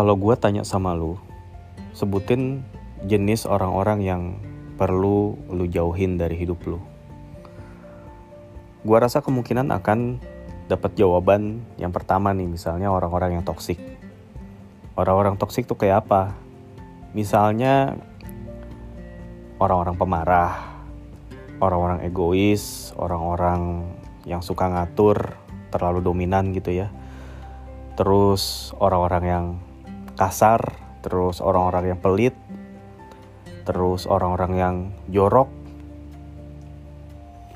Kalau gue tanya sama lu, sebutin jenis orang-orang yang perlu lu jauhin dari hidup lu. Gua rasa kemungkinan akan dapat jawaban yang pertama nih, misalnya orang-orang yang toksik. Orang-orang toksik tuh kayak apa? Misalnya orang-orang pemarah, orang-orang egois, orang-orang yang suka ngatur, terlalu dominan gitu ya. Terus orang-orang yang kasar, terus orang-orang yang pelit, terus orang-orang yang jorok.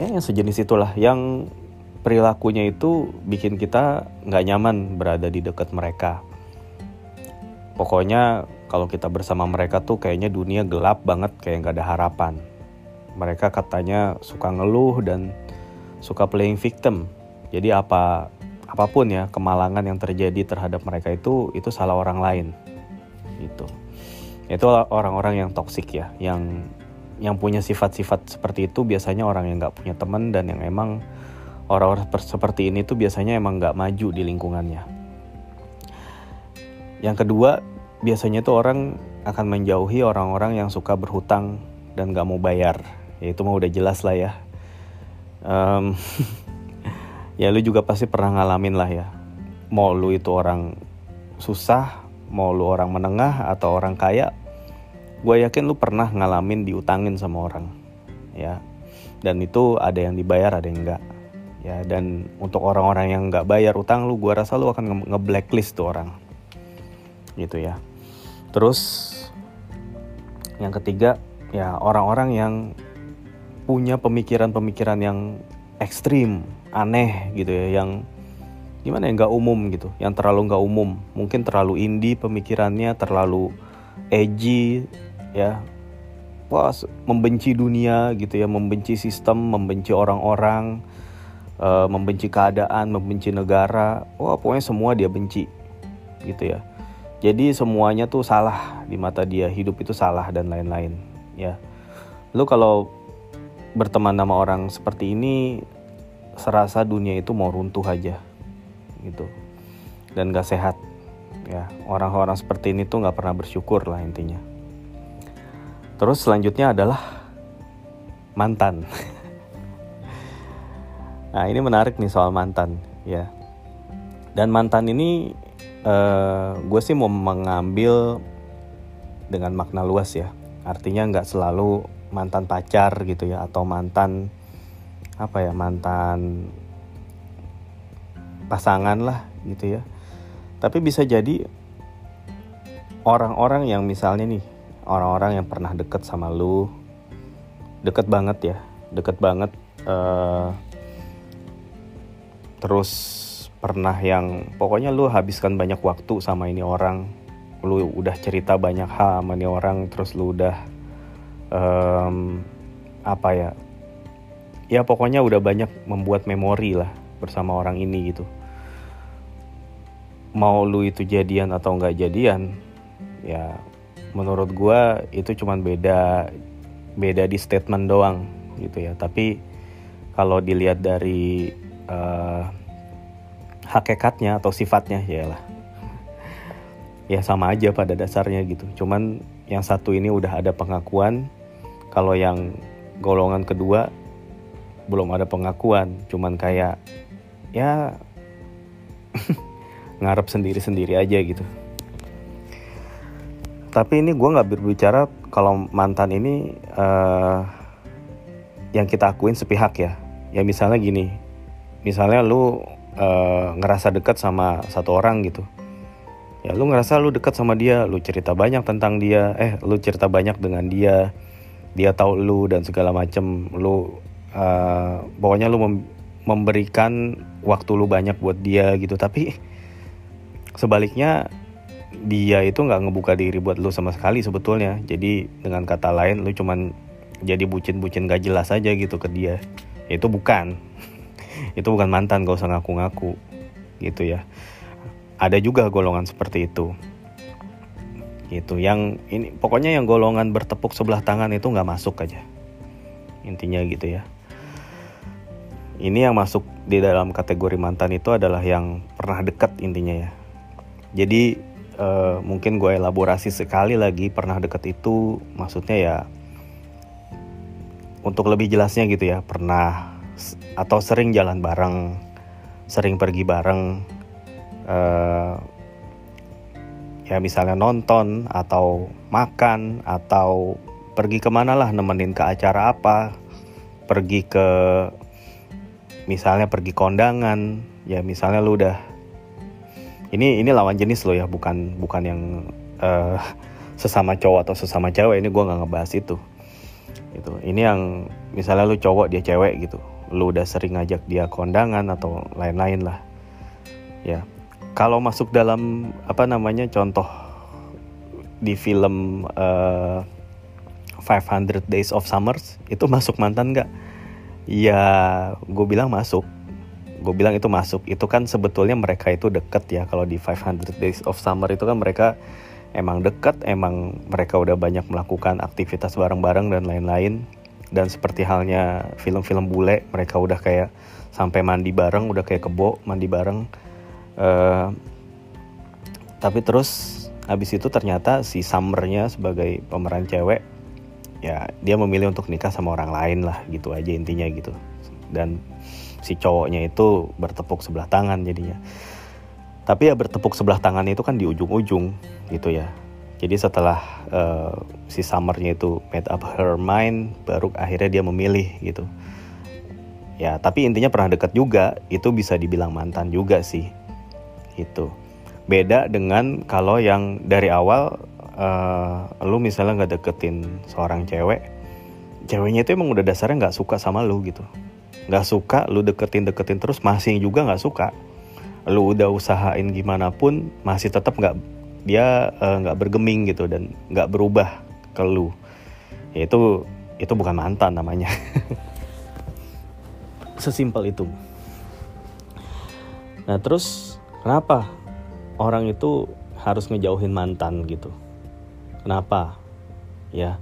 Ya yang sejenis itulah yang perilakunya itu bikin kita nggak nyaman berada di dekat mereka. Pokoknya kalau kita bersama mereka tuh kayaknya dunia gelap banget kayak nggak ada harapan. Mereka katanya suka ngeluh dan suka playing victim. Jadi apa apa pun ya kemalangan yang terjadi terhadap mereka itu itu salah orang lain. Gitu. Itu orang-orang yang toksik ya, yang yang punya sifat-sifat seperti itu biasanya orang yang nggak punya teman dan yang emang orang-orang seperti ini tuh biasanya emang nggak maju di lingkungannya. Yang kedua, biasanya tuh orang akan menjauhi orang-orang yang suka berhutang dan nggak mau bayar. Ya itu mah udah jelas lah ya. Um, ya lu juga pasti pernah ngalamin lah ya. Mau lu itu orang susah, mau lu orang menengah atau orang kaya, gue yakin lu pernah ngalamin diutangin sama orang ya. Dan itu ada yang dibayar ada yang enggak ya. Dan untuk orang-orang yang nggak bayar utang lu gue rasa lu akan nge-blacklist tuh orang gitu ya. Terus yang ketiga ya orang-orang yang punya pemikiran-pemikiran yang ekstrim aneh gitu ya yang gimana ya nggak umum gitu yang terlalu nggak umum. Mungkin terlalu indie pemikirannya terlalu edgy ya. Wah membenci dunia gitu ya membenci sistem membenci orang-orang uh, membenci keadaan membenci negara. Wah pokoknya semua dia benci gitu ya. Jadi semuanya tuh salah di mata dia hidup itu salah dan lain-lain ya. Lu kalau berteman sama orang seperti ini serasa dunia itu mau runtuh aja gitu dan gak sehat ya orang-orang seperti ini tuh nggak pernah bersyukur lah intinya Terus selanjutnya adalah mantan. nah ini menarik nih soal mantan ya. Dan mantan ini uh, gue sih mau mengambil dengan makna luas ya. Artinya nggak selalu mantan pacar gitu ya atau mantan apa ya mantan pasangan lah gitu ya. Tapi bisa jadi orang-orang yang misalnya nih orang-orang yang pernah deket sama lu deket banget ya deket banget uh, terus pernah yang pokoknya lu habiskan banyak waktu sama ini orang lu udah cerita banyak hal sama ini orang terus lu udah um, apa ya ya pokoknya udah banyak membuat memori lah bersama orang ini gitu. Mau lu itu jadian atau nggak jadian ya menurut gue itu cuman beda beda di statement doang gitu ya. Tapi kalau dilihat dari uh, hakikatnya atau sifatnya ya lah. Ya sama aja pada dasarnya gitu. Cuman yang satu ini udah ada pengakuan kalau yang golongan kedua belum ada pengakuan cuman kayak ya ngarep sendiri-sendiri aja gitu. Tapi ini gue nggak berbicara kalau mantan ini uh, yang kita akuin sepihak ya. Ya misalnya gini misalnya lu uh, ngerasa dekat sama satu orang gitu. Ya lu ngerasa lu dekat sama dia lu cerita banyak tentang dia eh lu cerita banyak dengan dia dia tahu lu dan segala macem lu uh, pokoknya lu mem memberikan waktu lu banyak buat dia gitu. Tapi sebaliknya dia itu nggak ngebuka diri buat lu sama sekali sebetulnya. Jadi dengan kata lain lu cuman jadi bucin-bucin gak jelas aja gitu ke dia. Itu bukan. Itu bukan mantan gak usah ngaku-ngaku gitu ya. Ada juga golongan seperti itu. Gitu. Yang ini pokoknya yang golongan bertepuk sebelah tangan itu nggak masuk aja. Intinya gitu ya ini yang masuk di dalam kategori mantan itu adalah yang pernah dekat intinya ya. Jadi uh, mungkin gue elaborasi sekali lagi pernah deket itu maksudnya ya untuk lebih jelasnya gitu ya pernah atau sering jalan bareng sering pergi bareng uh, ya misalnya nonton atau makan atau pergi ke mana lah nemenin ke acara apa pergi ke misalnya pergi kondangan ya misalnya lu udah ini ini lawan jenis lo ya bukan bukan yang uh, sesama cowok atau sesama cewek ini gue nggak ngebahas itu. Itu ini yang misalnya lu cowok dia cewek gitu. Lu udah sering ngajak dia kondangan atau lain-lain lah. Ya. Kalau masuk dalam apa namanya contoh di film uh, 500 Days of Summers itu masuk mantan nggak? Ya gue bilang masuk. Gue bilang itu masuk. Itu kan sebetulnya mereka itu deket ya. Kalau di 500 Days of Summer itu kan mereka emang deket. Emang mereka udah banyak melakukan aktivitas bareng-bareng dan lain-lain. Dan seperti halnya film-film bule, mereka udah kayak sampai mandi bareng, udah kayak kebo mandi bareng. Uh, tapi terus habis itu ternyata si Summernya sebagai pemeran cewek ya dia memilih untuk nikah sama orang lain lah gitu aja intinya gitu. Dan si cowoknya itu bertepuk sebelah tangan jadinya. Tapi ya bertepuk sebelah tangan itu kan di ujung-ujung gitu ya. Jadi setelah uh, si summernya itu made up her mind baru akhirnya dia memilih gitu. Ya tapi intinya pernah deket juga itu bisa dibilang mantan juga sih itu beda dengan kalau yang dari awal uh, lu misalnya nggak deketin seorang cewek ceweknya itu emang udah dasarnya nggak suka sama lu gitu. Nggak suka lu deketin deketin terus masih juga nggak suka. Lu udah usahain gimana pun masih tetap nggak dia eh, nggak uh, bergeming gitu dan nggak berubah ke lu. Ya itu itu bukan mantan namanya. Sesimpel itu. Nah terus kenapa orang itu harus ngejauhin mantan gitu Kenapa? Ya,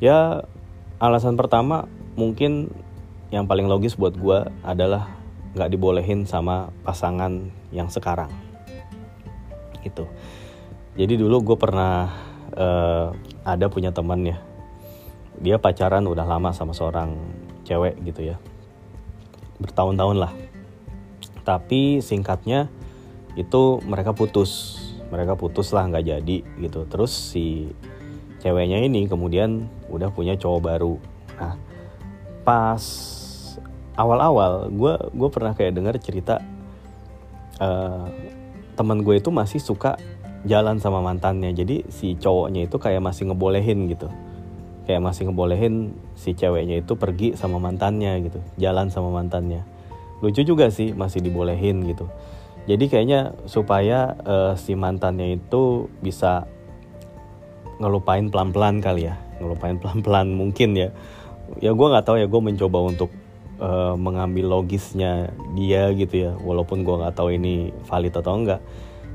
ya alasan pertama mungkin yang paling logis buat gue adalah nggak dibolehin sama pasangan yang sekarang. Itu. Jadi dulu gue pernah uh, ada punya teman ya, dia pacaran udah lama sama seorang cewek gitu ya, bertahun-tahun lah. Tapi singkatnya itu mereka putus mereka putus lah nggak jadi gitu. Terus si ceweknya ini kemudian udah punya cowok baru. Nah pas awal-awal gue gue pernah kayak dengar cerita uh, teman gue itu masih suka jalan sama mantannya. Jadi si cowoknya itu kayak masih ngebolehin gitu. Kayak masih ngebolehin si ceweknya itu pergi sama mantannya gitu jalan sama mantannya. Lucu juga sih masih dibolehin gitu jadi kayaknya supaya uh, si mantannya itu bisa ngelupain pelan-pelan kali ya ngelupain pelan-pelan mungkin ya. Ya gue nggak tahu ya gue mencoba untuk uh, mengambil logisnya dia gitu ya walaupun gue nggak tahu ini valid atau enggak.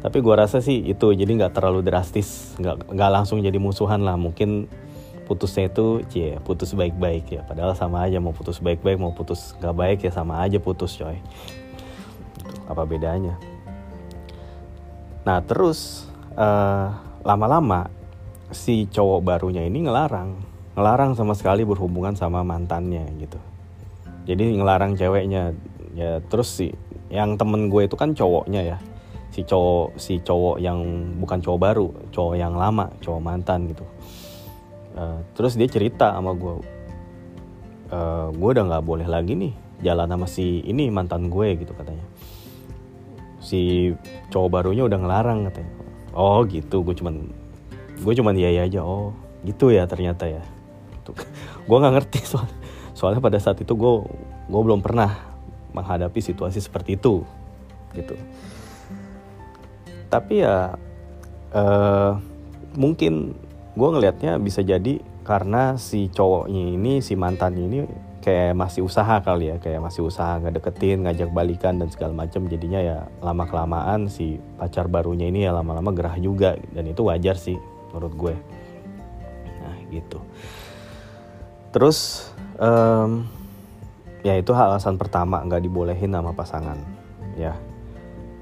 Tapi gue rasa sih itu jadi nggak terlalu drastis nggak nggak langsung jadi musuhan lah. Mungkin putusnya itu cie putus baik-baik ya. Padahal sama aja mau putus baik-baik mau putus nggak baik ya sama aja putus coy. Apa bedanya nah terus uh, lama-lama si cowok barunya ini ngelarang. Ngelarang sama sekali berhubungan sama mantannya gitu. Jadi ngelarang ceweknya. Ya terus si yang temen gue itu kan cowoknya ya. Si cowok si cowok yang bukan cowok baru cowok yang lama cowok mantan gitu. Uh, terus dia cerita sama gue uh, gue udah nggak boleh lagi nih jalan sama si ini mantan gue gitu katanya si cowok barunya udah ngelarang katanya. Oh gitu. Gue cuman gue cuman iya iya aja. Oh gitu ya ternyata ya. Gue nggak ngerti soal soalnya pada saat itu gue gue belum pernah menghadapi situasi seperti itu gitu. Tapi ya uh, mungkin gue ngelihatnya bisa jadi karena si cowoknya ini si mantan ini kayak masih usaha kali ya kayak masih usaha ngedeketin ngajak balikan dan segala macam jadinya ya lama kelamaan si pacar barunya ini ya lama-lama gerah juga dan itu wajar sih menurut gue. Nah gitu. Terus um, ya itu alasan pertama nggak dibolehin sama pasangan ya.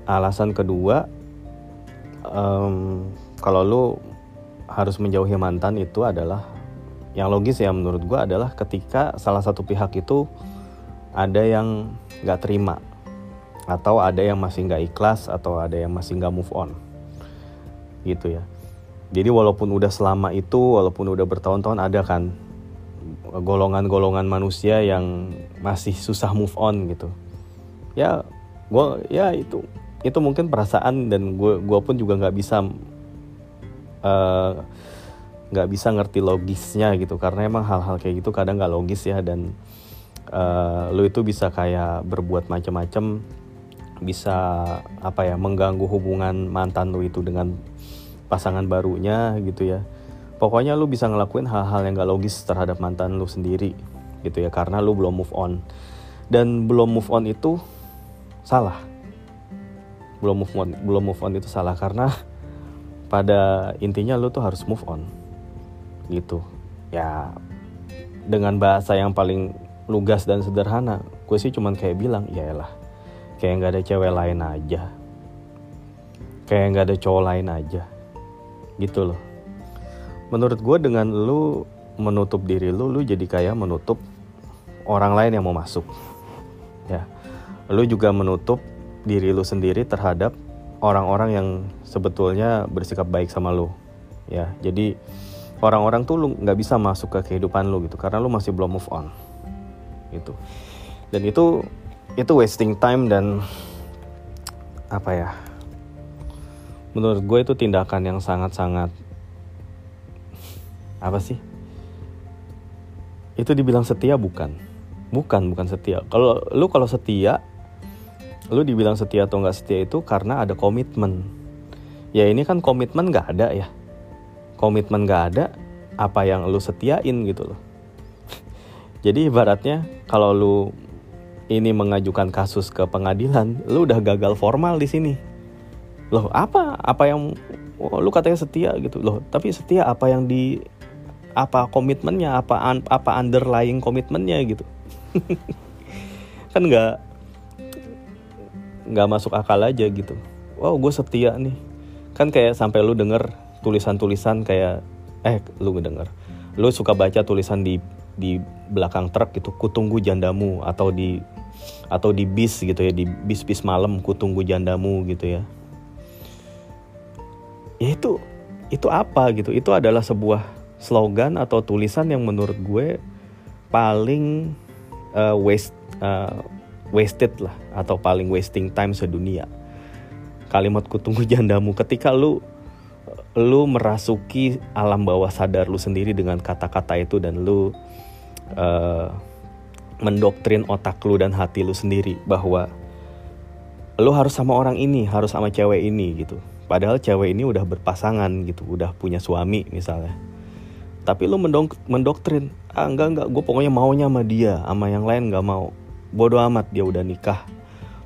Alasan kedua um, kalau lu harus menjauhi mantan itu adalah yang logis ya menurut gue adalah ketika salah satu pihak itu ada yang nggak terima atau ada yang masih nggak ikhlas atau ada yang masih nggak move on. Gitu ya. Jadi walaupun udah selama itu walaupun udah bertahun-tahun ada kan golongan-golongan manusia yang masih susah move on gitu. Ya gue ya itu itu mungkin perasaan dan gue gue pun juga nggak bisa eh, nggak bisa ngerti logisnya gitu. Karena emang hal-hal kayak gitu kadang nggak logis ya. Dan uh, lo itu bisa kayak berbuat macam-macam bisa apa ya mengganggu hubungan mantan lo itu dengan pasangan barunya gitu ya. Pokoknya lu bisa ngelakuin hal-hal yang gak logis terhadap mantan lu sendiri gitu ya. Karena lu belum move on. Dan belum move on itu salah. Belum move on belum move on itu salah. Karena pada intinya lu tuh harus move on gitu. Ya dengan bahasa yang paling lugas dan sederhana gue sih cuman kayak bilang ya lah kayak nggak ada cewek lain aja. Kayak nggak ada cowok lain aja. Gitu loh. Menurut gue dengan lu menutup diri lu lu jadi kayak menutup orang lain yang mau masuk. Ya. Lu juga menutup diri lu sendiri terhadap orang-orang yang sebetulnya bersikap baik sama lu. Ya jadi orang-orang tuh lu nggak bisa masuk ke kehidupan lu gitu karena lu masih belum move on gitu. Dan itu itu wasting time dan apa ya menurut gue itu tindakan yang sangat-sangat apa sih? Itu dibilang setia bukan? Bukan bukan setia. Kalau lu kalau setia lu dibilang setia atau nggak setia itu karena ada komitmen. Ya ini kan komitmen nggak ada ya komitmen nggak ada apa yang lu setiain gitu loh. Jadi ibaratnya kalau lu ini mengajukan kasus ke pengadilan lu udah gagal formal di sini. Loh apa? Apa yang oh, lu katanya setia gitu. Loh tapi setia apa yang di apa komitmennya? Apa apa underlying komitmennya gitu? Kan nggak nggak masuk akal aja gitu. Wow gue setia nih. Kan kayak sampai lu denger tulisan-tulisan kayak eh lu denger lu suka baca tulisan di di belakang truk gitu kutunggu jandamu atau di atau di bis gitu ya di bis-bis malam kutunggu jandamu gitu ya. Ya itu itu apa gitu? Itu adalah sebuah slogan atau tulisan yang menurut gue paling uh, waste uh, wasted lah atau paling wasting time sedunia. Kalimat kutunggu jandamu ketika lu lu merasuki alam bawah sadar lu sendiri dengan kata-kata itu dan lu uh, mendoktrin otak lu dan hati lu sendiri bahwa lu harus sama orang ini harus sama cewek ini gitu Padahal cewek ini udah berpasangan gitu, udah punya suami misalnya. Tapi lu mendok mendoktrin, ah enggak enggak, gue pokoknya maunya sama dia, sama yang lain nggak mau. Bodoh amat dia udah nikah.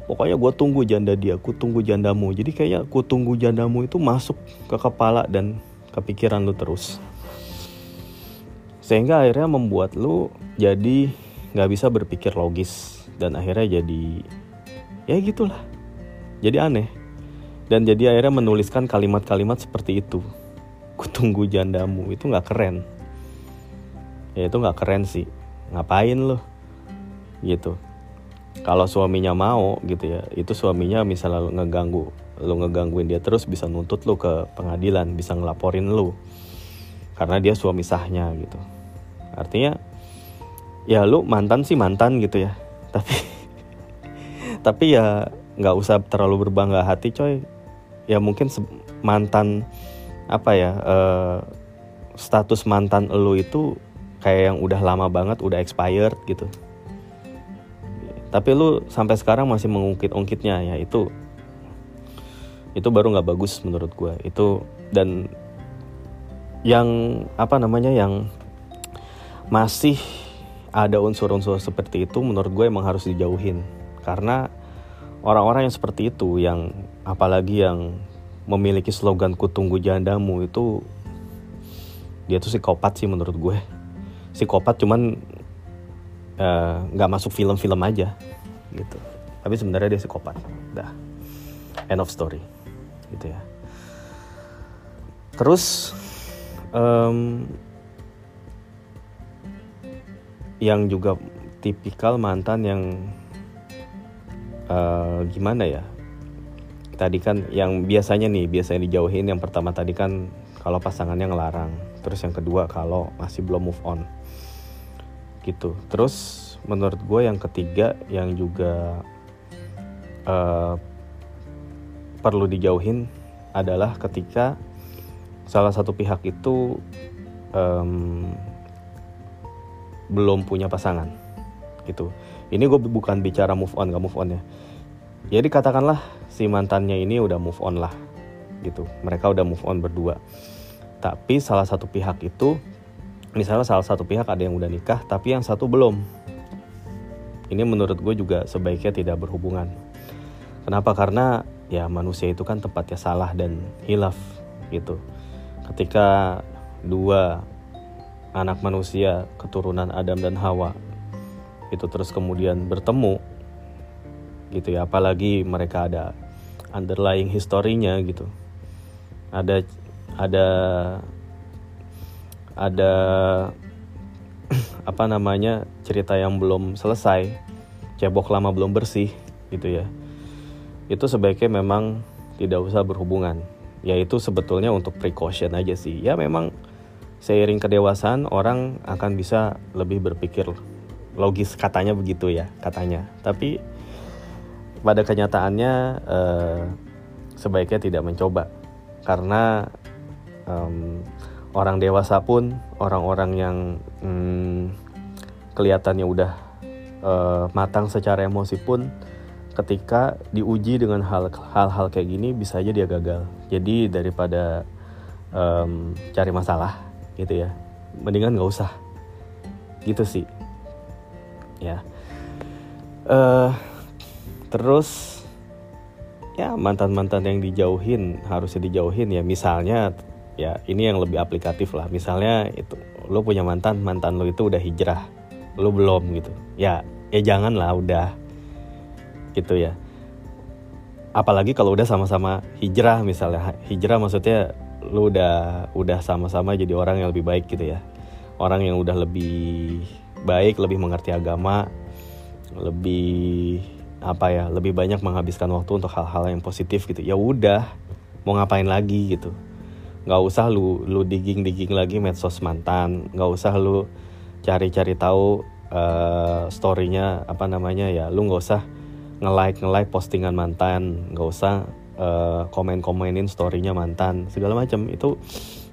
Pokoknya gue tunggu janda dia, ku tunggu jandamu. Jadi kayaknya ku tunggu jandamu itu masuk ke kepala dan kepikiran lu terus. Sehingga akhirnya membuat lu jadi nggak bisa berpikir logis dan akhirnya jadi ya gitulah. Jadi aneh dan jadi akhirnya menuliskan kalimat-kalimat seperti itu kutunggu jandamu itu nggak keren ya itu nggak keren sih ngapain lo gitu kalau suaminya mau gitu ya itu suaminya misalnya ngeganggu lo ngegangguin dia terus bisa nuntut lo ke pengadilan bisa ngelaporin lo karena dia suami sahnya gitu. Artinya ya lo mantan sih mantan gitu ya. Tapi tapi ya nggak usah terlalu berbangga hati coy. Ya mungkin mantan apa ya uh, status mantan lo itu kayak yang udah lama banget udah expired gitu tapi lu sampai sekarang masih mengungkit-ungkitnya ya itu itu baru nggak bagus menurut gue itu dan yang apa namanya yang masih ada unsur-unsur seperti itu menurut gue emang harus dijauhin. Karena orang-orang yang seperti itu yang apalagi yang memiliki slogan kutunggu jandamu itu dia tuh psikopat sih menurut gue. Psikopat cuman nggak uh, masuk film-film aja gitu. Tapi sebenarnya dia psikopat dah. End of story gitu ya. Terus um, yang juga tipikal mantan yang uh, gimana ya? Tadi kan yang biasanya nih biasanya dijauhin yang pertama tadi kan kalau pasangannya ngelarang. Terus yang kedua kalau masih belum move on gitu. Terus menurut gue yang ketiga yang juga uh, perlu dijauhin adalah ketika salah satu pihak itu um, belum punya pasangan gitu. Ini gue bukan bicara move on gak move on ya. Jadi katakanlah si mantannya ini udah move on lah gitu. Mereka udah move on berdua. Tapi salah satu pihak itu misalnya salah satu pihak ada yang udah nikah tapi yang satu belum. Ini menurut gue juga sebaiknya tidak berhubungan. Kenapa? Karena ya manusia itu kan tempatnya salah dan hilaf gitu. Ketika dua anak manusia keturunan Adam dan Hawa itu terus kemudian bertemu gitu ya apalagi mereka ada underlying historinya gitu. Ada ada ada apa namanya cerita yang belum selesai cebok lama belum bersih gitu ya. Itu sebaiknya memang tidak usah berhubungan. Yaitu sebetulnya untuk precaution aja sih. Ya memang seiring kedewasaan orang akan bisa lebih berpikir logis katanya begitu ya katanya. Tapi pada kenyataannya eh, sebaiknya tidak mencoba. Karena um, orang dewasa pun orang-orang yang hmm, kelihatannya udah uh, matang secara emosi pun ketika diuji dengan hal-hal kayak gini bisa aja dia gagal. Jadi daripada um, cari masalah gitu ya mendingan nggak usah. Gitu sih. Ya. Uh, terus ya mantan mantan yang dijauhin harusnya dijauhin ya misalnya ya ini yang lebih aplikatif lah. Misalnya itu lo punya mantan mantan lo itu udah hijrah. Lo belum gitu. Ya ya jangan lah udah. Gitu ya. Apalagi kalau udah sama-sama hijrah misalnya. Hijrah maksudnya lo udah udah sama-sama jadi orang yang lebih baik gitu ya. Orang yang udah lebih baik lebih mengerti agama lebih apa ya lebih banyak menghabiskan waktu untuk hal-hal yang positif gitu. Ya udah mau ngapain lagi gitu nggak usah lu lu digging digging lagi medsos mantan. Nggak usah lu cari-cari tahu uh, storynya apa namanya ya. Lu nggak usah nge like nge like postingan mantan. Nggak usah uh, komen komenin storynya mantan. Segala macam. Itu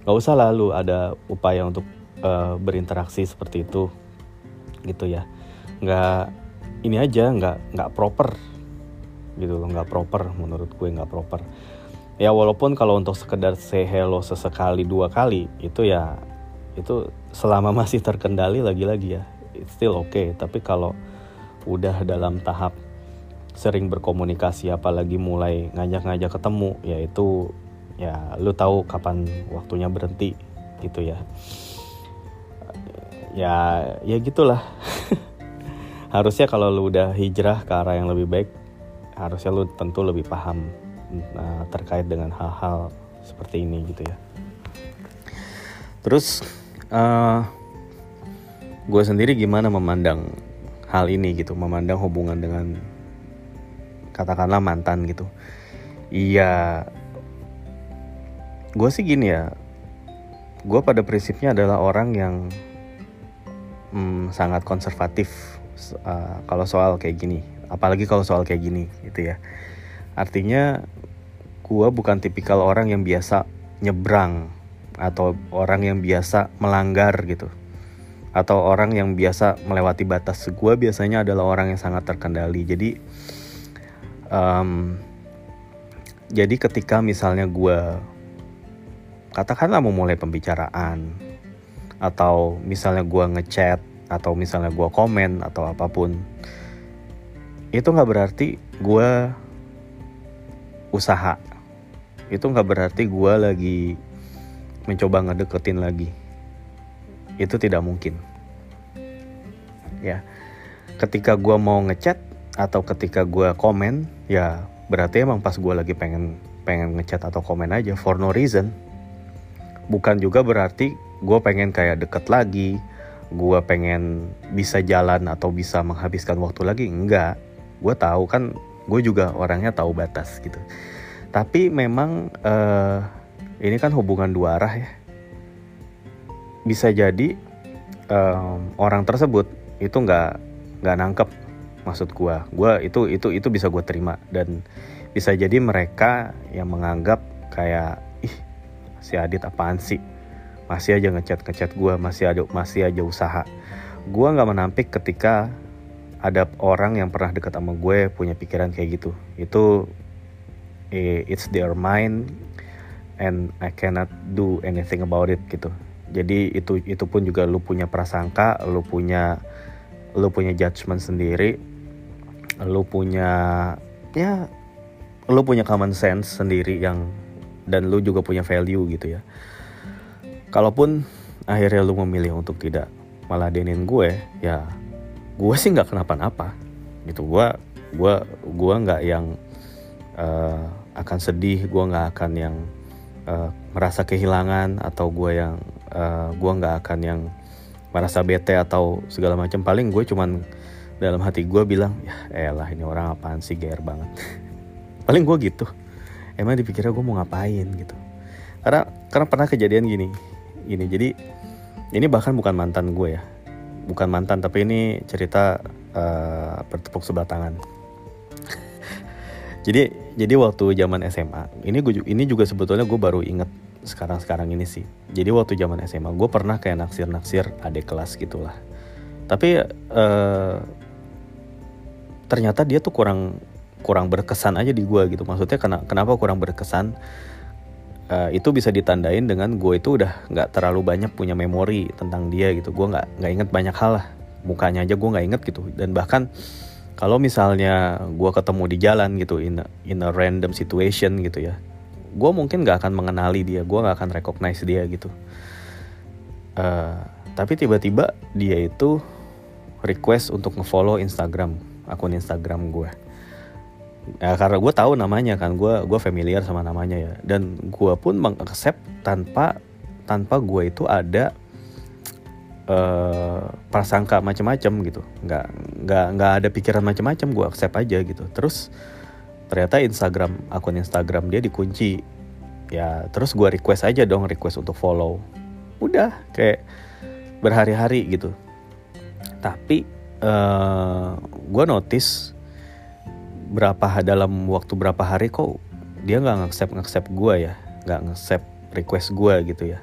nggak usah lalu ada upaya untuk uh, berinteraksi seperti itu. Gitu ya. Nggak ini aja nggak nggak proper. Gitu loh nggak proper menurut gue nggak proper ya walaupun kalau untuk sekedar say hello sesekali dua kali itu ya itu selama masih terkendali lagi-lagi ya. It's still okay. Tapi kalau udah dalam tahap sering berkomunikasi apalagi mulai ngajak-ngajak ketemu ya itu ya lu tahu kapan waktunya berhenti gitu ya. Ya ya gitulah. Harusnya kalau lu udah hijrah ke arah yang lebih baik harusnya lu tentu lebih paham nah, terkait dengan hal-hal seperti ini gitu ya. Terus uh, gue sendiri gimana memandang hal ini gitu memandang hubungan dengan katakanlah mantan gitu. Iya gue sih gini ya gue pada prinsipnya adalah orang yang hmm, sangat konservatif uh, kalau soal kayak gini. Apalagi kalau soal kayak gini gitu ya. Artinya gue bukan tipikal orang yang biasa nyebrang atau orang yang biasa melanggar gitu. Atau orang yang biasa melewati batas. Gue biasanya adalah orang yang sangat terkendali. Jadi um, jadi ketika misalnya gue katakanlah mau mulai pembicaraan atau misalnya gue ngechat atau misalnya gue komen atau apa pun itu nggak berarti gue usaha itu nggak berarti gue lagi mencoba ngedeketin lagi. Itu tidak mungkin. Ya. Ketika gue mau ngechat atau ketika gue komen ya berarti emang pas gue lagi pengen pengen ngechat atau komen aja for no reason. Bukan juga berarti gue pengen kayak deket lagi gue pengen bisa jalan atau bisa menghabiskan waktu lagi. Enggak. Gue tahu kan gue juga orangnya tahu batas gitu tapi memang uh, ini kan hubungan dua arah ya. Bisa jadi um, orang tersebut itu nggak nggak nangkep maksud gue gue itu itu itu bisa gue terima. Dan bisa jadi mereka yang menganggap kayak ih si Adit apaan sih? Masih aja ngechat ngechat gue masih ada masih aja usaha. Gue nggak menampik ketika ada orang yang pernah dekat sama gue punya pikiran kayak gitu. Itu it's their mind and I cannot do anything about it gitu. Jadi itu itu pun juga lu punya prasangka lu punya lu punya judgement sendiri lu punya ya lu punya common sense sendiri yang dan lu juga punya value gitu ya. Kalaupun akhirnya lu memilih untuk tidak meladenin gue ya gue sih nggak kenapa-napa. Gitu gue gue gue nggak yang uh, akan sedih gue nggak akan yang uh, merasa kehilangan atau gue yang uh, gue nggak akan yang merasa bete atau segala macam. Paling gue cuman dalam hati gue bilang ya elah ini orang apaan sih gear banget. Paling gue gitu. Emang dipikirnya gue mau ngapain gitu. Karena karena pernah kejadian gini gini. Jadi ini bahkan bukan mantan gue ya. Bukan mantan tapi ini cerita uh, bertepuk sebelah tangan jadi jadi waktu zaman SMA ini gue ini juga sebetulnya gue baru inget sekarang sekarang ini sih. Jadi waktu zaman SMA gue pernah kayak naksir naksir adik kelas gitulah. Tapi uh, ternyata dia tuh kurang kurang berkesan aja di gue gitu. Maksudnya kenapa kurang berkesan? Uh, itu bisa ditandain dengan gue itu udah nggak terlalu banyak punya memori tentang dia gitu. Gue nggak nggak inget banyak hal lah. Mukanya aja gue nggak inget gitu. Dan bahkan kalau misalnya gue ketemu di jalan gitu in a, in a random situation gitu ya gue mungkin nggak akan mengenali dia gue nggak akan recognize dia gitu. Uh, tapi tiba-tiba dia itu request untuk ngefollow Instagram akun Instagram gue ya karena gue tahu namanya kan gue gue familiar sama namanya ya. Dan gue pun mengaccept tanpa tanpa gue itu ada uh, prasangka macam-macam gitu. Nggak nggak nggak ada pikiran macam-macam gue accept aja gitu. Terus ternyata Instagram akun Instagram dia dikunci. Ya terus gue request aja dong request untuk follow. Udah kayak berhari-hari gitu. Tapi uh, eh, gue notice berapa dalam waktu berapa hari kok dia nggak ngaccept ngaccept gue ya. Nggak ngaccept request gue gitu ya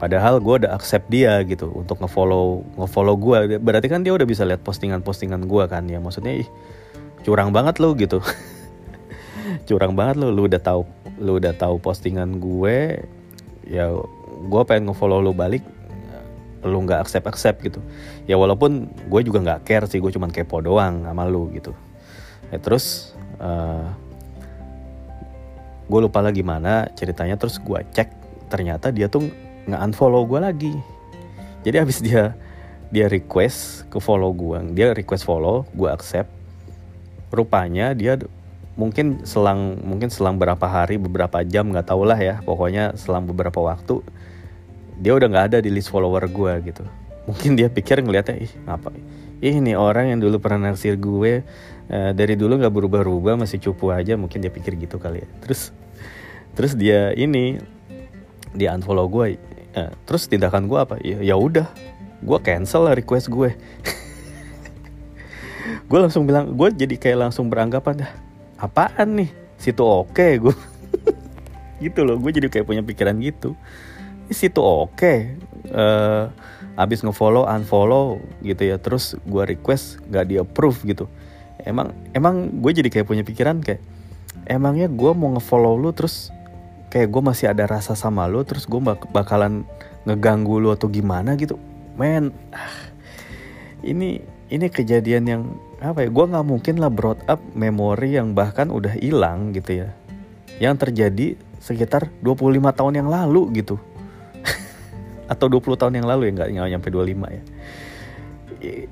padahal gue udah accept dia gitu untuk ngefollow ngefollow gue berarti kan dia udah bisa lihat postingan postingan gue kan ya. Maksudnya ih curang banget lo gitu. Curang banget lo lu udah tahu lu udah tahu postingan gue ya gue pengen ngefollow lo balik lu nggak accept accept gitu. Ya walaupun gue juga nggak care sih gue cuman kepo doang sama lu gitu. Ya terus uh, eh, gue lupa lagi mana ceritanya terus gue cek ternyata dia tuh nggak unfollow gue lagi. Jadi abis dia dia request ke follow gue dia request follow gue accept. Rupanya dia mungkin selang mungkin selang berapa hari beberapa jam nggak tau lah ya. Pokoknya selang beberapa waktu dia udah nggak ada di list follower gue gitu. Mungkin dia pikir ngeliatnya ih ngapa ih ini orang yang dulu pernah naksir gue uh, dari dulu nggak berubah-ubah masih cupu aja. Mungkin dia pikir gitu kali ya. Terus terus dia ini dia unfollow gue uh, terus tindakan gue apa? Ya ya udah. Gue cancel lah request gue. Gue langsung bilang gue jadi kayak langsung beranggapan dah apaan nih? Situ oke okay, gue gitu loh gue jadi kayak punya pikiran gitu. Situ oke. Okay. uh, eh, abis ngefollow unfollow gitu ya. Terus gue request gak di approve gitu. Emang emang gue jadi kayak punya pikiran kayak emangnya gue mau ngefollow lu terus kayak gue masih ada rasa sama lu terus gue bak bakalan ngeganggu lu atau gimana gitu. Men ah, ini ini kejadian yang apa ya gue nggak mungkin lah brought up memori yang bahkan udah hilang gitu ya. Yang terjadi sekitar 25 tahun yang lalu gitu. Atau 20 tahun yang lalu ya nggak nyampe 25 ya.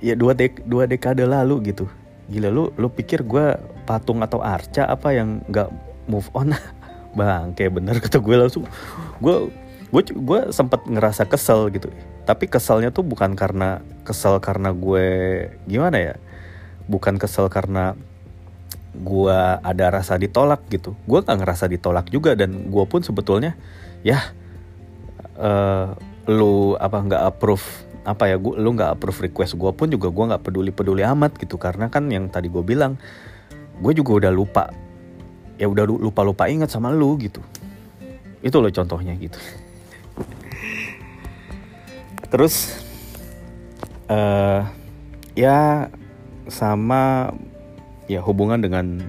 Ya dua dek dua dekade lalu gitu. Gila lu lu pikir gue patung atau arca apa yang nggak move on bang kayak bener kata gue langsung. Gue gue gue sempat ngerasa kesel gitu. Tapi keselnya tuh bukan karena kesel karena gue gimana ya? Bukan kesel karena gue ada rasa ditolak gitu. Gue gak ngerasa ditolak juga dan gue pun sebetulnya ya uh, lu apa nggak approve apa ya gua, lu nggak approve request gue pun juga gue nggak peduli peduli amat gitu. Karena kan yang tadi gue bilang gue juga udah lupa ya udah lupa lupa ingat sama lu gitu. Itu loh contohnya gitu. Terus uh, ya sama ya hubungan dengan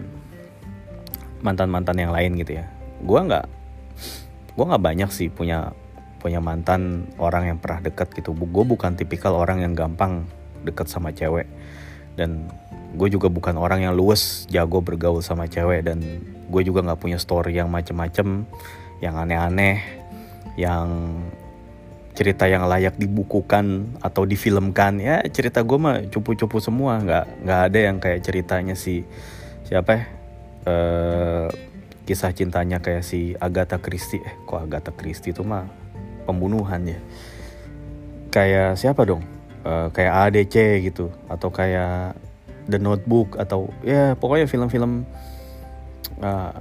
mantan mantan yang lain gitu ya. Gue nggak gue nggak banyak sih punya punya mantan orang yang pernah deket gitu. Gue bukan tipikal orang yang gampang deket sama cewek. Dan gue juga bukan orang yang luwes jago bergaul sama cewek. Dan gue juga nggak punya story yang macem-macem yang aneh-aneh yang cerita yang layak dibukukan atau difilmkan. Ya cerita gue mah cupu-cupu semua. Nggak nggak ada yang kayak ceritanya si siapa ya? Uh, kisah cintanya kayak si Agatha Christie. Eh kok Agatha Christie itu mah pembunuhan ya? Kayak siapa dong? Uh, kayak ADC gitu atau kayak The Notebook atau ya pokoknya film-film uh,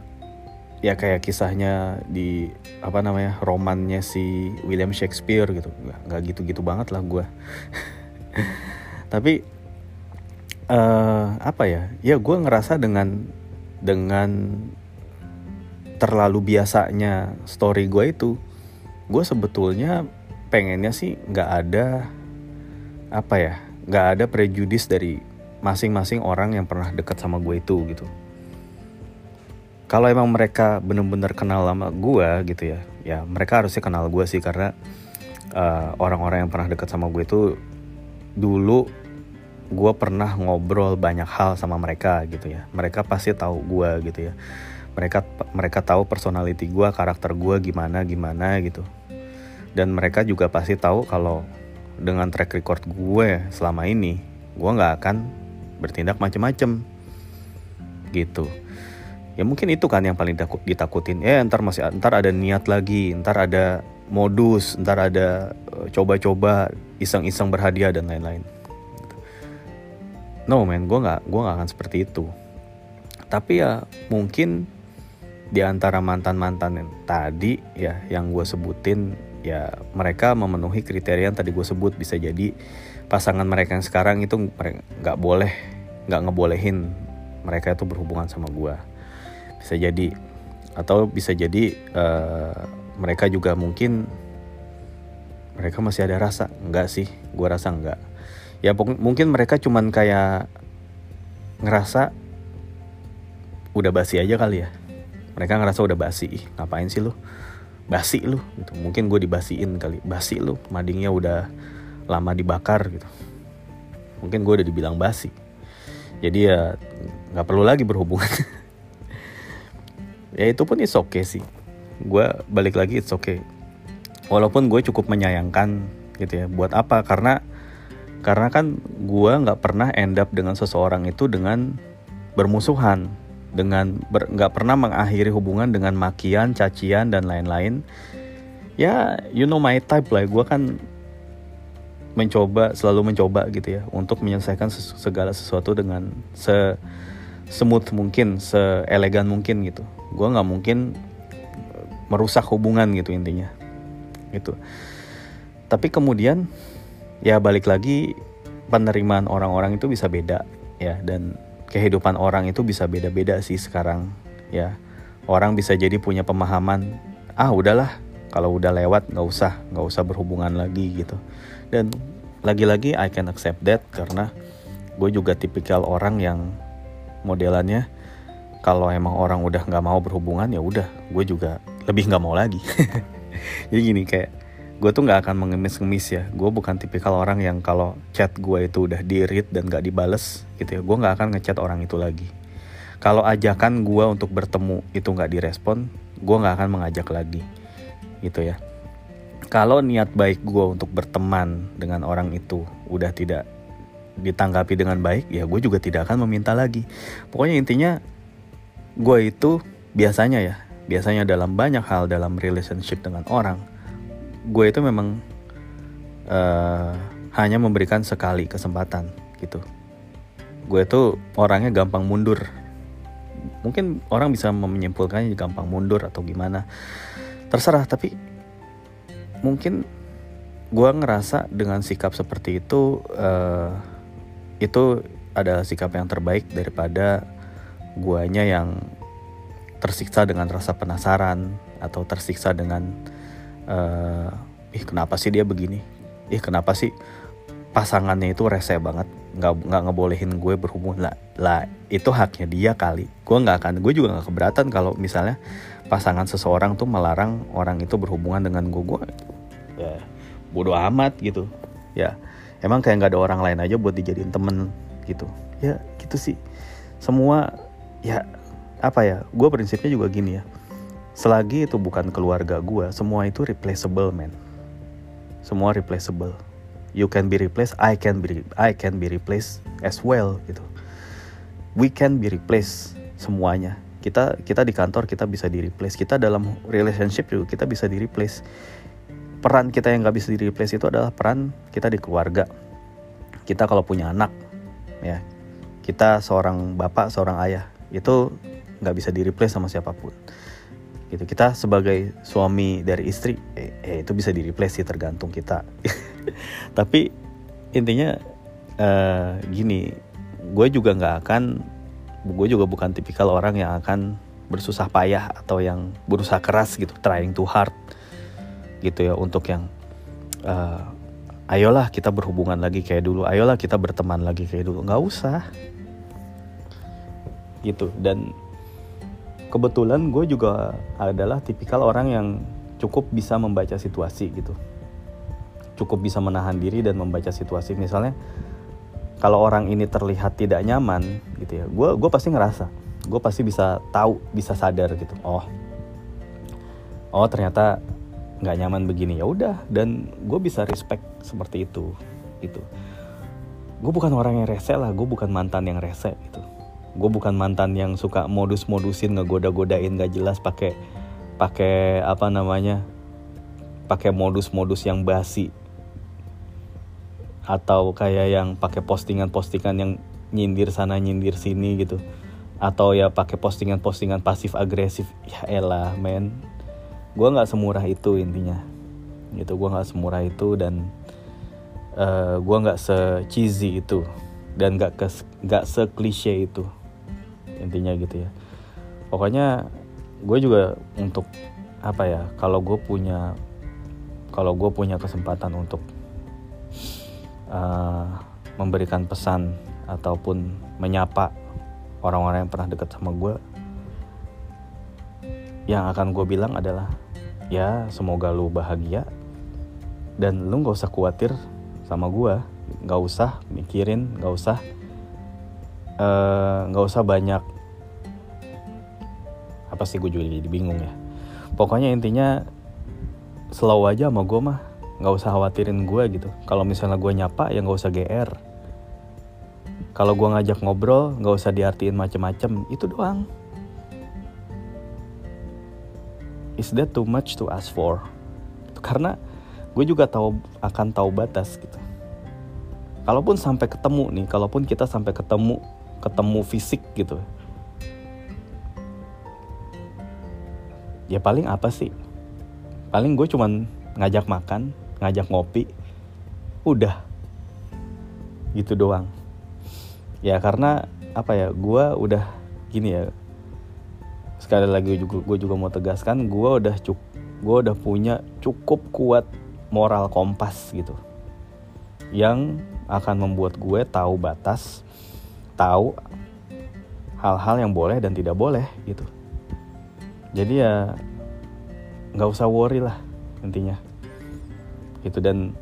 ya kayak kisahnya di apa namanya romannya si William Shakespeare gitu. Nggak gitu-gitu banget lah gue tapi uh, apa ya ya gue ngerasa dengan dengan terlalu biasanya story gue itu gue sebetulnya pengennya sih nggak ada apa ya nggak ada prejudis dari masing-masing orang yang pernah dekat sama gue itu gitu kalau emang mereka bener-bener kenal sama gue gitu ya ya mereka harusnya kenal gue sih karena uh, orang-orang uh, yang pernah deket sama gue itu dulu gue pernah ngobrol banyak hal sama mereka gitu ya. Mereka pasti tahu gue gitu ya. Mereka mereka tahu personality gue karakter gue gimana gimana gitu. Dan mereka juga pasti tahu kalau dengan track record gue selama ini gue nggak akan bertindak macem-macem gitu ya mungkin itu kan yang paling ditakutin. Ya ntar masih ntar ada niat lagi ntar ada modus ntar ada eh, coba-coba iseng-iseng berhadiah dan lain-lain. No man gue nggak gue nggak akan seperti itu. Tapi ya mungkin di antara mantan-mantan yang tadi ya yang gue sebutin ya mereka memenuhi kriteria yang tadi gue sebut. Bisa jadi pasangan mereka yang sekarang itu nggak boleh nggak ngebolehin mereka itu berhubungan sama gue bisa jadi. Atau bisa jadi uh, mereka juga mungkin mereka masih ada rasa. Enggak sih gue rasa enggak. Ya mungkin mereka cuman kayak ngerasa udah basi aja kali ya. Mereka ngerasa udah basi Ih, ngapain sih lu? Basi lu gitu. Mungkin gue dibasiin kali. Basi lu madingnya udah lama dibakar gitu. Mungkin gue udah dibilang basi. Jadi ya nggak perlu lagi berhubungan ya itu pun it's okay sih. Gue balik lagi it's okay. Walaupun gue cukup menyayangkan gitu ya buat apa? Karena karena kan gue nggak pernah end up dengan seseorang itu dengan bermusuhan dengan nggak pernah mengakhiri hubungan dengan makian cacian dan lain-lain. Ya you know my type lah. Gue kan mencoba selalu mencoba gitu ya untuk menyelesaikan segala sesuatu dengan se smooth mungkin seelegan mungkin gitu. Gue nggak mungkin merusak hubungan gitu intinya. Gitu. Tapi kemudian ya balik lagi penerimaan orang-orang itu bisa beda ya. Dan kehidupan orang itu bisa beda-beda sih sekarang ya. Orang bisa jadi punya pemahaman ah udahlah kalau udah lewat nggak usah nggak usah berhubungan lagi gitu. Dan lagi-lagi I can accept that karena gue juga tipikal orang yang modelannya. Kalau emang orang udah nggak mau berhubungan ya udah gue juga lebih nggak mau lagi. Jadi gini kayak gue tuh nggak akan mengemis-ngemis ya. Gue bukan tipikal orang yang kalau chat gue itu udah di read dan gak dibales gitu ya gue nggak akan ngechat orang itu lagi. Kalau ajakan gue untuk bertemu itu nggak direspon gue nggak akan mengajak lagi gitu ya. Kalau niat baik gue untuk berteman dengan orang itu udah tidak ditanggapi dengan baik ya gue juga tidak akan meminta lagi. Pokoknya intinya gue itu biasanya ya biasanya dalam banyak hal dalam relationship dengan orang gue itu memang uh, hanya memberikan sekali kesempatan gitu. Gue itu orangnya gampang mundur. Mungkin orang bisa menyimpulkannya gampang mundur atau gimana. Terserah tapi mungkin gue ngerasa dengan sikap seperti itu uh, itu adalah sikap yang terbaik daripada guanya yang tersiksa dengan rasa penasaran atau tersiksa dengan uh, ih kenapa sih dia begini? Ih kenapa sih pasangannya itu rese banget? Nggak nggak ngebolehin gue berhubungan lah lah itu haknya dia kali. Gue nggak akan gue juga nggak keberatan kalau misalnya pasangan seseorang tuh melarang orang itu berhubungan dengan gue. Gue ya bodoh amat gitu. Ya emang kayak nggak ada orang lain aja buat dijadiin temen gitu. Ya gitu sih. Semua ya apa ya gue prinsipnya juga gini ya. Selagi itu bukan keluarga gue semua itu replaceable man semua replaceable. You can be replaced I can be I can be replaced as well gitu. We can be replaced semuanya. Kita kita di kantor kita bisa di replace. Kita dalam relationship juga kita bisa di replace peran kita yang nggak bisa di replace itu adalah peran kita di keluarga. Kita kalau punya anak ya kita seorang bapak seorang ayah itu nggak bisa di replace sama siapa pun. Gitu kita sebagai suami dari istri eh, eh itu bisa di replace sih tergantung kita. Tapi intinya uh, gini gue juga nggak akan gue juga bukan tipikal orang yang akan bersusah payah atau yang berusaha keras gitu trying too hard gitu ya untuk yang uh, ayolah kita berhubungan lagi kayak dulu ayolah kita berteman lagi kayak dulu. Nggak usah. Gitu. Dan kebetulan gue juga adalah tipikal orang yang cukup bisa membaca situasi gitu. Cukup bisa menahan diri dan membaca situasi. Misalnya kalau orang ini terlihat tidak nyaman gitu ya gue gue pasti ngerasa. Gue pasti bisa tahu bisa sadar gitu. Oh. Oh ternyata nggak nyaman begini ya udah. Dan gue bisa respect seperti itu gitu. Gue bukan orang yang rese lah gue bukan mantan yang rese gitu. Gue bukan mantan yang suka modus-modusin ngegoda-godain gak jelas pakai pakai apa namanya pakai modus-modus yang basi. Atau kayak yang pakai postingan-postingan yang nyindir sana nyindir sini gitu. Atau ya pakai postingan-postingan pasif agresif ya elah men gue nggak semurah itu intinya. Gitu gue nggak semurah itu dan uh, eh, gue nggak se cheesy itu dan nggak nggak se klise itu intinya gitu ya. Pokoknya gue juga untuk apa ya kalau gue punya kalau gue punya kesempatan untuk uh, memberikan pesan ataupun menyapa orang-orang yang pernah dekat sama gue yang akan gue bilang adalah ya semoga lu bahagia. Dan lu gak usah khawatir sama gue gak usah mikirin gak usah nggak uh, usah banyak apa sih gue juga jadi bingung ya. Pokoknya intinya slow aja sama gue mah. Nggak usah khawatirin gue gitu. Kalau misalnya gue nyapa ya nggak usah gr kalau gue ngajak ngobrol nggak usah diartiin macem-macem. Itu doang is that too much to ask for? Karena gue juga tahu akan tahu batas gitu. Kalaupun sampai ketemu nih kalaupun kita sampai ketemu ketemu fisik gitu. Ya paling apa sih? Paling gue cuman ngajak makan ngajak ngopi udah. Gitu doang. Ya karena apa ya gue udah gini ya sekali lagi juga gue juga mau tegaskan gue udah cuk gue udah punya cukup kuat moral kompas gitu. Yang akan membuat gue tahu batas tahu hal-hal yang boleh dan tidak boleh gitu. Jadi ya nggak usah worry lah intinya. Gitu dan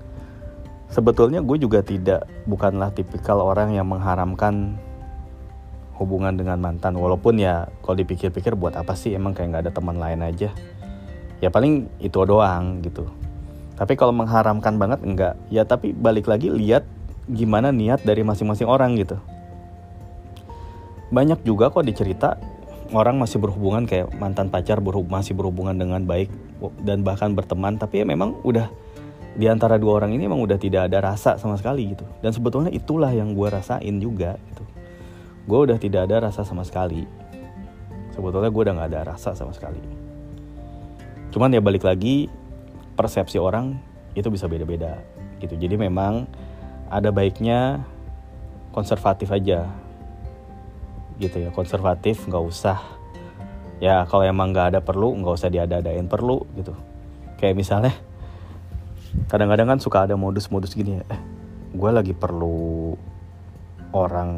sebetulnya gue juga tidak bukanlah tipikal orang yang mengharamkan hubungan dengan mantan. Walaupun ya kalau dipikir-pikir buat apa sih? Emang kayak nggak ada teman lain aja. Ya paling itu doang gitu. Tapi kalau mengharamkan banget enggak. Ya tapi balik lagi lihat gimana niat dari masing-masing orang gitu. Banyak juga kok dicerita orang masih berhubungan kayak mantan pacar berhub masih berhubungan dengan baik dan bahkan berteman tapi ya memang udah di antara dua orang ini emang udah tidak ada rasa sama sekali gitu. Dan sebetulnya itulah yang gue rasain juga gitu gue udah tidak ada rasa sama sekali. Sebetulnya gue udah nggak ada rasa sama sekali. Cuman ya balik lagi persepsi orang itu bisa beda-beda gitu. Jadi memang ada baiknya konservatif aja gitu ya. Konservatif nggak usah ya kalau emang nggak ada perlu nggak usah diada-adain perlu gitu. Kayak misalnya kadang-kadang kan suka ada modus-modus gini ya. Eh gue lagi perlu orang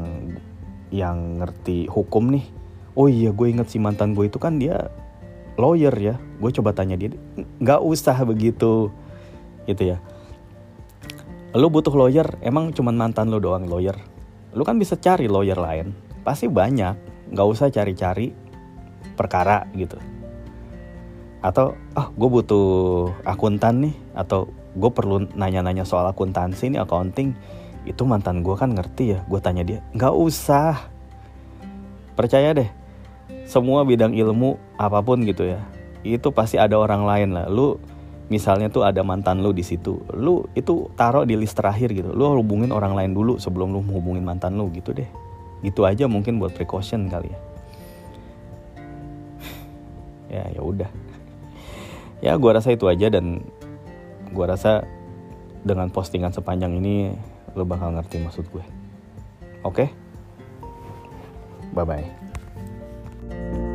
yang ngerti hukum nih. Oh iya gue inget si mantan gue itu kan dia lawyer ya. Gue coba tanya dia nggak usah begitu gitu ya. Lu butuh lawyer? Emang cuman mantan lu doang lawyer? Lu kan bisa cari lawyer lain. Pasti banyak. Nggak usah cari-cari perkara gitu. Atau ah gue butuh akuntan nih atau gue perlu nanya-nanya soal akuntansi nih accounting itu mantan gue kan ngerti ya. Gue tanya dia nggak usah. Percaya deh semua bidang ilmu apa pun gitu ya itu pasti ada orang lain lah. Lu misalnya tuh ada mantan lu di situ lu itu taruh di list terakhir gitu. Lu hubungin orang lain dulu sebelum lu hubungin mantan lu gitu deh. Gitu aja mungkin buat precaution kali ya. Ya ya udah. Ya gue rasa itu aja dan gue rasa dengan postingan sepanjang ini lo bakal ngerti maksud gue. Oke? Okay? Bye-bye.